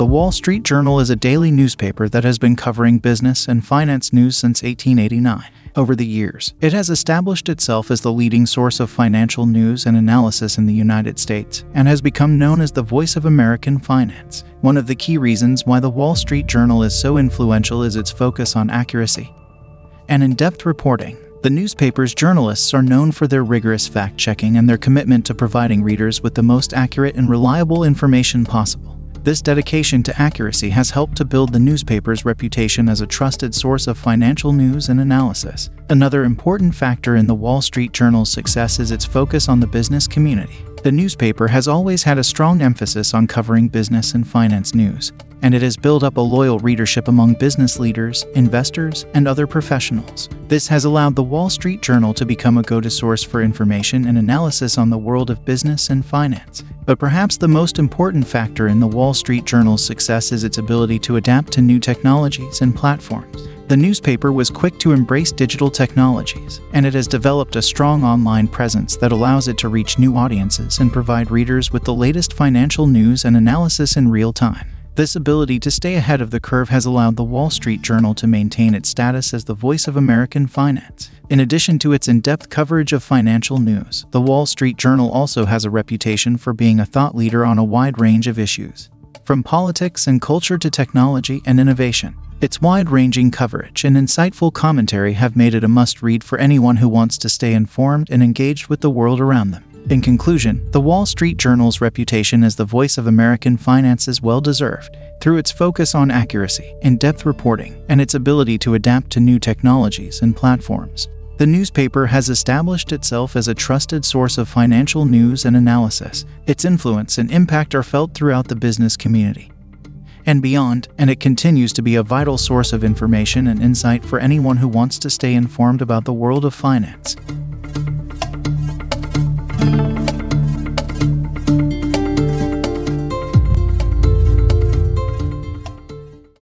The Wall Street Journal is a daily newspaper that has been covering business and finance news since 1889. Over the years, it has established itself as the leading source of financial news and analysis in the United States and has become known as the voice of American finance. One of the key reasons why the Wall Street Journal is so influential is its focus on accuracy and in depth reporting. The newspaper's journalists are known for their rigorous fact checking and their commitment to providing readers with the most accurate and reliable information possible. This dedication to accuracy has helped to build the newspaper's reputation as a trusted source of financial news and analysis. Another important factor in the Wall Street Journal's success is its focus on the business community. The newspaper has always had a strong emphasis on covering business and finance news, and it has built up a loyal readership among business leaders, investors, and other professionals. This has allowed the Wall Street Journal to become a go to source for information and analysis on the world of business and finance. But perhaps the most important factor in the Wall Street Journal's success is its ability to adapt to new technologies and platforms. The newspaper was quick to embrace digital technologies, and it has developed a strong online presence that allows it to reach new audiences and provide readers with the latest financial news and analysis in real time. This ability to stay ahead of the curve has allowed the Wall Street Journal to maintain its status as the voice of American finance. In addition to its in depth coverage of financial news, the Wall Street Journal also has a reputation for being a thought leader on a wide range of issues, from politics and culture to technology and innovation. Its wide ranging coverage and insightful commentary have made it a must read for anyone who wants to stay informed and engaged with the world around them. In conclusion, the Wall Street Journal's reputation as the voice of American finance is well deserved. Through its focus on accuracy, in depth reporting, and its ability to adapt to new technologies and platforms, the newspaper has established itself as a trusted source of financial news and analysis. Its influence and impact are felt throughout the business community and beyond, and it continues to be a vital source of information and insight for anyone who wants to stay informed about the world of finance.